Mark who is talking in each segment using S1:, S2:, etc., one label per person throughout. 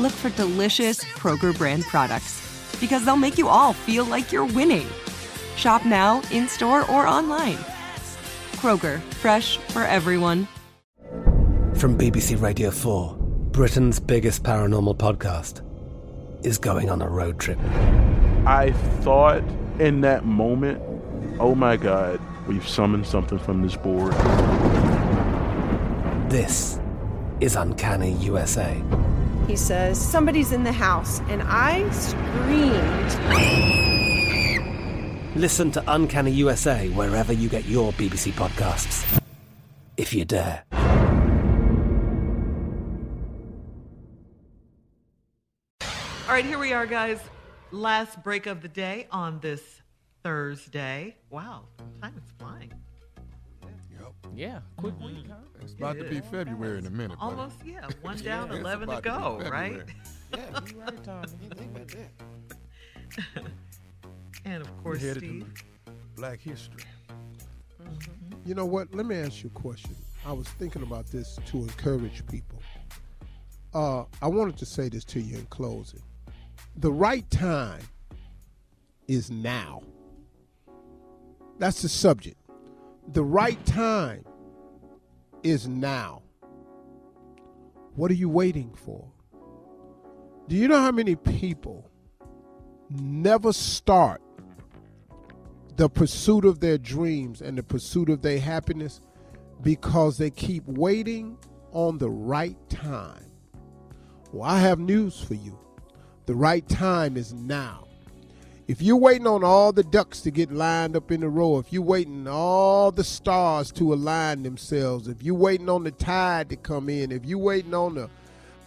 S1: look for delicious Kroger brand products because they'll make you all feel like you're winning. Shop now, in store, or online. Kroger, fresh for everyone.
S2: From BBC Radio 4, Britain's biggest paranormal podcast is going on a road trip.
S3: I thought in that moment, oh my God, we've summoned something from this board.
S2: This is Uncanny USA.
S4: He says, Somebody's in the house, and I screamed.
S2: Listen to Uncanny USA wherever you get your BBC podcasts, if you dare.
S5: All right, here we are, guys. Last break of the day on this Thursday. Wow, time is flying.
S6: Yeah, quick week, huh?
S7: It's about to be February in a minute. buddy.
S5: Almost, yeah. One down,
S7: Yeah, it's
S5: 11 to
S7: about to
S5: go, right?
S6: Yeah, you're right, Tommy.
S7: Think about that.
S5: and of course,
S7: headed to
S5: Steve.
S7: Black history.
S8: You know what? Let me ask you a question. I was thinking about this to encourage people. Uh, I wanted to say this to you in closing. The right time is now. That's the subject. The right time is now. What are you waiting for? Do you know how many people never start the pursuit of their dreams and the pursuit of their happiness because they keep waiting on the right time. Well, I have news for you. The right time is now. If you're waiting on all the ducks to get lined up in a row, if you're waiting on all the stars to align themselves, if you're waiting on the tide to come in, if you're waiting on the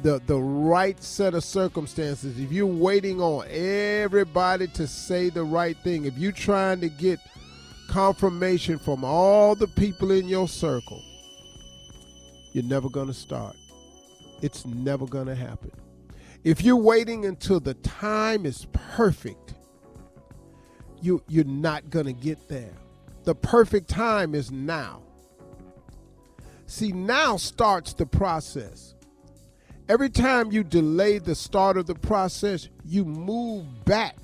S8: the, the right set of circumstances, if you're waiting on everybody to say the right thing, if you're trying to get confirmation from all the people in your circle, you're never going to start. It's never going to happen. If you're waiting until the time is perfect, you, you're not going to get there. The perfect time is now. See, now starts the process. Every time you delay the start of the process, you move back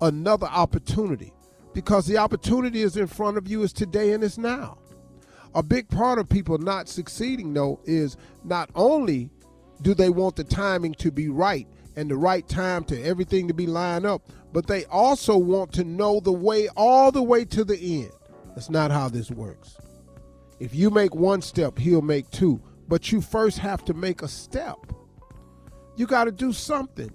S8: another opportunity because the opportunity is in front of you is today and it's now. A big part of people not succeeding though is not only do they want the timing to be right and the right time to everything to be lined up, but they also want to know the way all the way to the end. That's not how this works. If you make one step, he'll make two, but you first have to make a step. You got to do something.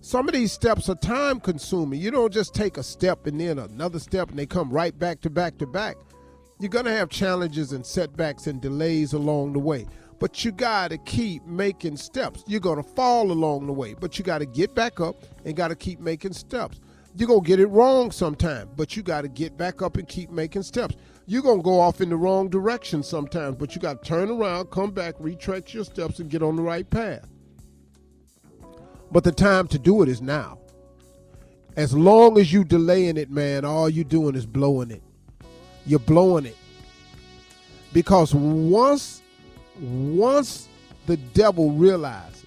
S8: Some of these steps are time consuming. You don't just take a step and then another step and they come right back to back to back. You're going to have challenges and setbacks and delays along the way. But you got to keep making steps. You're going to fall along the way, but you got to get back up and got to keep making steps. You're going to get it wrong sometime, but you got to get back up and keep making steps. You're going to go off in the wrong direction sometimes, but you got to turn around, come back, retrace your steps, and get on the right path. But the time to do it is now. As long as you delaying it, man, all you doing is blowing it. You're blowing it. Because once once the devil realizes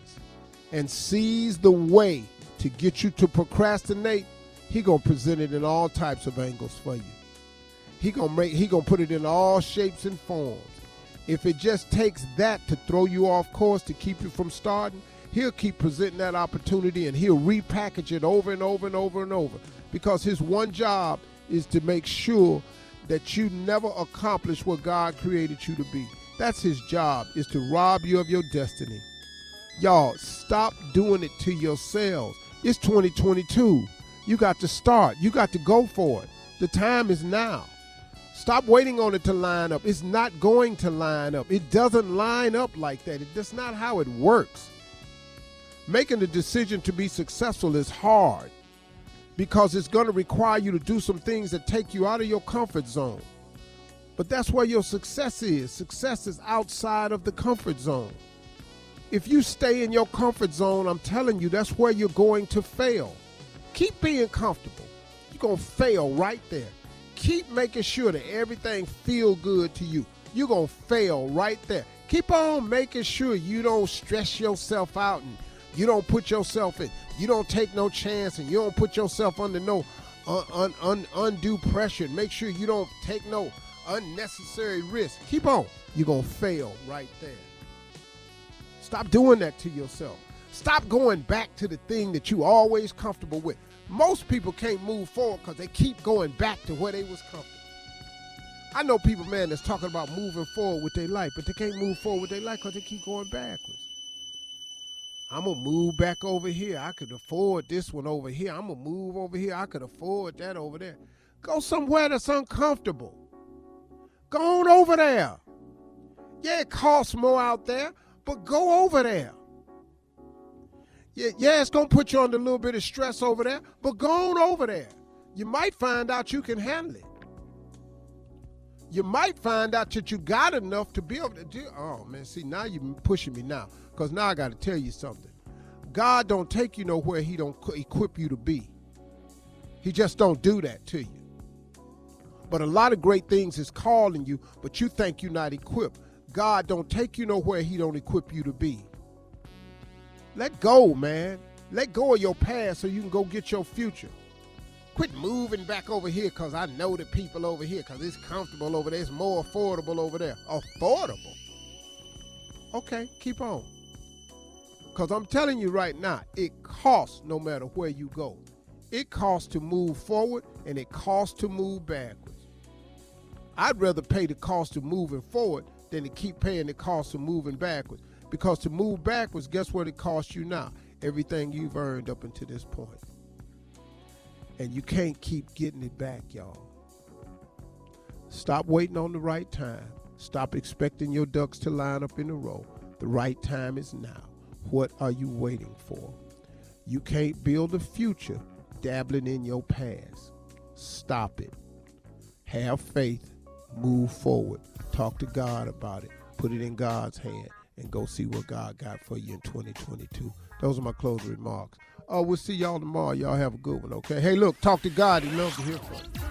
S8: and sees the way to get you to procrastinate, he gonna present it in all types of angles for you. He gonna make he gonna put it in all shapes and forms. If it just takes that to throw you off course to keep you from starting, he'll keep presenting that opportunity and he'll repackage it over and over and over and over. Because his one job is to make sure that you never accomplish what God created you to be. That's his job, is to rob you of your destiny. Y'all, stop doing it to yourselves. It's 2022. You got to start. You got to go for it. The time is now. Stop waiting on it to line up. It's not going to line up. It doesn't line up like that. It, That's not how it works. Making the decision to be successful is hard because it's going to require you to do some things that take you out of your comfort zone. But that's where your success is. Success is outside of the comfort zone. If you stay in your comfort zone, I'm telling you, that's where you're going to fail. Keep being comfortable. You're going to fail right there. Keep making sure that everything feel good to you. You're going to fail right there. Keep on making sure you don't stress yourself out and you don't put yourself in. You don't take no chance and you don't put yourself under no un, un, un, undue pressure. Make sure you don't take no unnecessary risk. Keep on. You're going to fail right there. Stop doing that to yourself. Stop going back to the thing that you always comfortable with. Most people can't move forward because they keep going back to where they was comfortable. I know people, man, that's talking about moving forward with their life, but they can't move forward with their life because they keep going backwards. I'm gonna move back over here. I could afford this one over here. I'm gonna move over here. I could afford that over there. Go somewhere that's uncomfortable. Go on over there. Yeah, it costs more out there, but go over there. Yeah, yeah, it's gonna put you under a little bit of stress over there, but go on over there. You might find out you can handle it. You might find out that you got enough to be able to do. Oh man, see now you're pushing me now, because now I got to tell you something. God don't take you nowhere He don't equip you to be. He just don't do that to you. But a lot of great things is calling you, but you think you're not equipped. God don't take you nowhere He don't equip you to be. Let go, man. Let go of your past so you can go get your future. Quit moving back over here because I know the people over here because it's comfortable over there. It's more affordable over there. Affordable? Okay, keep on. Because I'm telling you right now, it costs no matter where you go. It costs to move forward and it costs to move backwards. I'd rather pay the cost of moving forward than to keep paying the cost of moving backwards. Because to move backwards, guess what it costs you now? Everything you've earned up until this point. And you can't keep getting it back, y'all. Stop waiting on the right time. Stop expecting your ducks to line up in a row. The right time is now. What are you waiting for? You can't build a future dabbling in your past. Stop it. Have faith. Move forward. Talk to God about it. Put it in God's hand and go see what God got for you in 2022. Those are my closing remarks. Oh, we'll see y'all tomorrow. Y'all have a good one, okay? Hey, look, talk to God. He loves to hear from you.